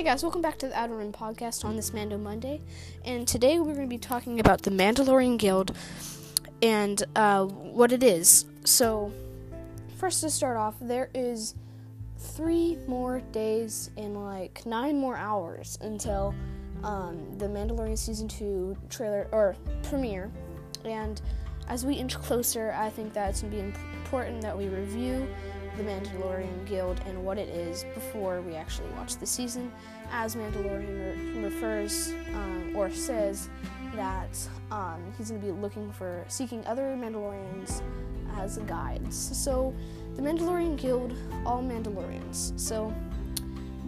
Hey guys, welcome back to the Outer Rim podcast on this Mando Monday. And today we're going to be talking about the Mandalorian Guild and uh, what it is. So, first to start off, there is three more days and like nine more hours until um, the Mandalorian season two trailer or premiere. And as we inch closer, I think that it's going to be important that we review the Mandalorian Guild and what it is before we actually watch the season, as Mandalorian re- refers um, or says that um, he's going to be looking for seeking other Mandalorians as guides. So, the Mandalorian Guild, all Mandalorians. So,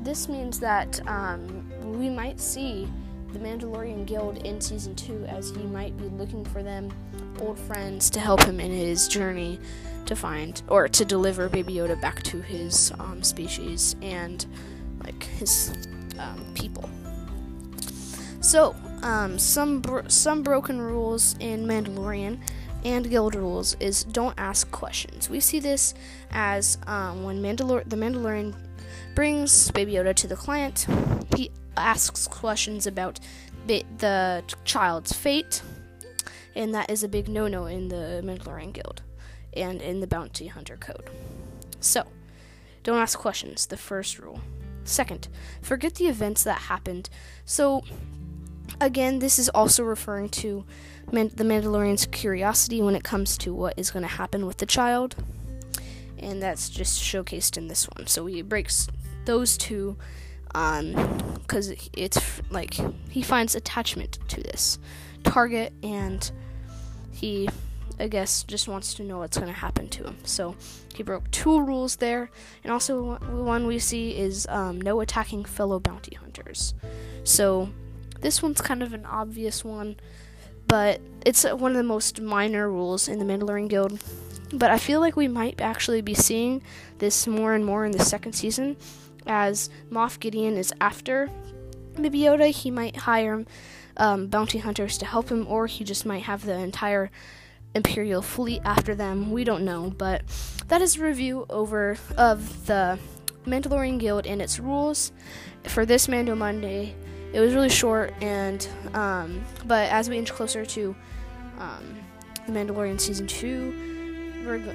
this means that um, we might see the Mandalorian Guild in season two, as he might be looking for them, old friends, to help him in his journey to find or to deliver Baby Yoda back to his um, species and like his um, people. So, um, some bro- some broken rules in Mandalorian and Guild rules is don't ask questions. We see this as um, when Mandalor- the Mandalorian brings Baby Yoda to the client, he asks questions about the, the child's fate, and that is a big no-no in the Mandalorian Guild and in the Bounty Hunter Code. So, don't ask questions, the first rule. Second, forget the events that happened. So, again, this is also referring to Man- the Mandalorian's curiosity when it comes to what is going to happen with the child. And that's just showcased in this one. So he breaks those two because um, it's like he finds attachment to this target and he I guess, just wants to know what's going to happen to him. So he broke two rules there, and also one we see is um, no attacking fellow bounty hunters. So this one's kind of an obvious one, but it's one of the most minor rules in the Mandalorian Guild. But I feel like we might actually be seeing this more and more in the second season, as Moff Gideon is after Baby Yoda. He might hire um, bounty hunters to help him, or he just might have the entire Imperial fleet after them. We don't know, but that is a review over of the Mandalorian Guild and its rules for this Mando Monday. It was really short, and um, but as we inch closer to um, the Mandalorian season two,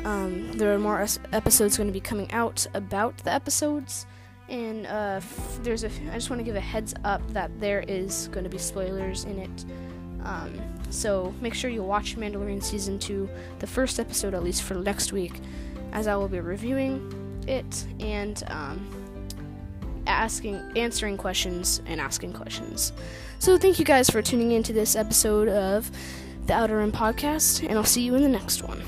um, there are more episodes going to be coming out about the episodes. And uh, there's a. I just want to give a heads up that there is going to be spoilers in it. Um, so make sure you watch Mandalorian season two, the first episode at least for next week, as I will be reviewing it and um, asking, answering questions and asking questions. So thank you guys for tuning in to this episode of the Outer Rim podcast, and I'll see you in the next one.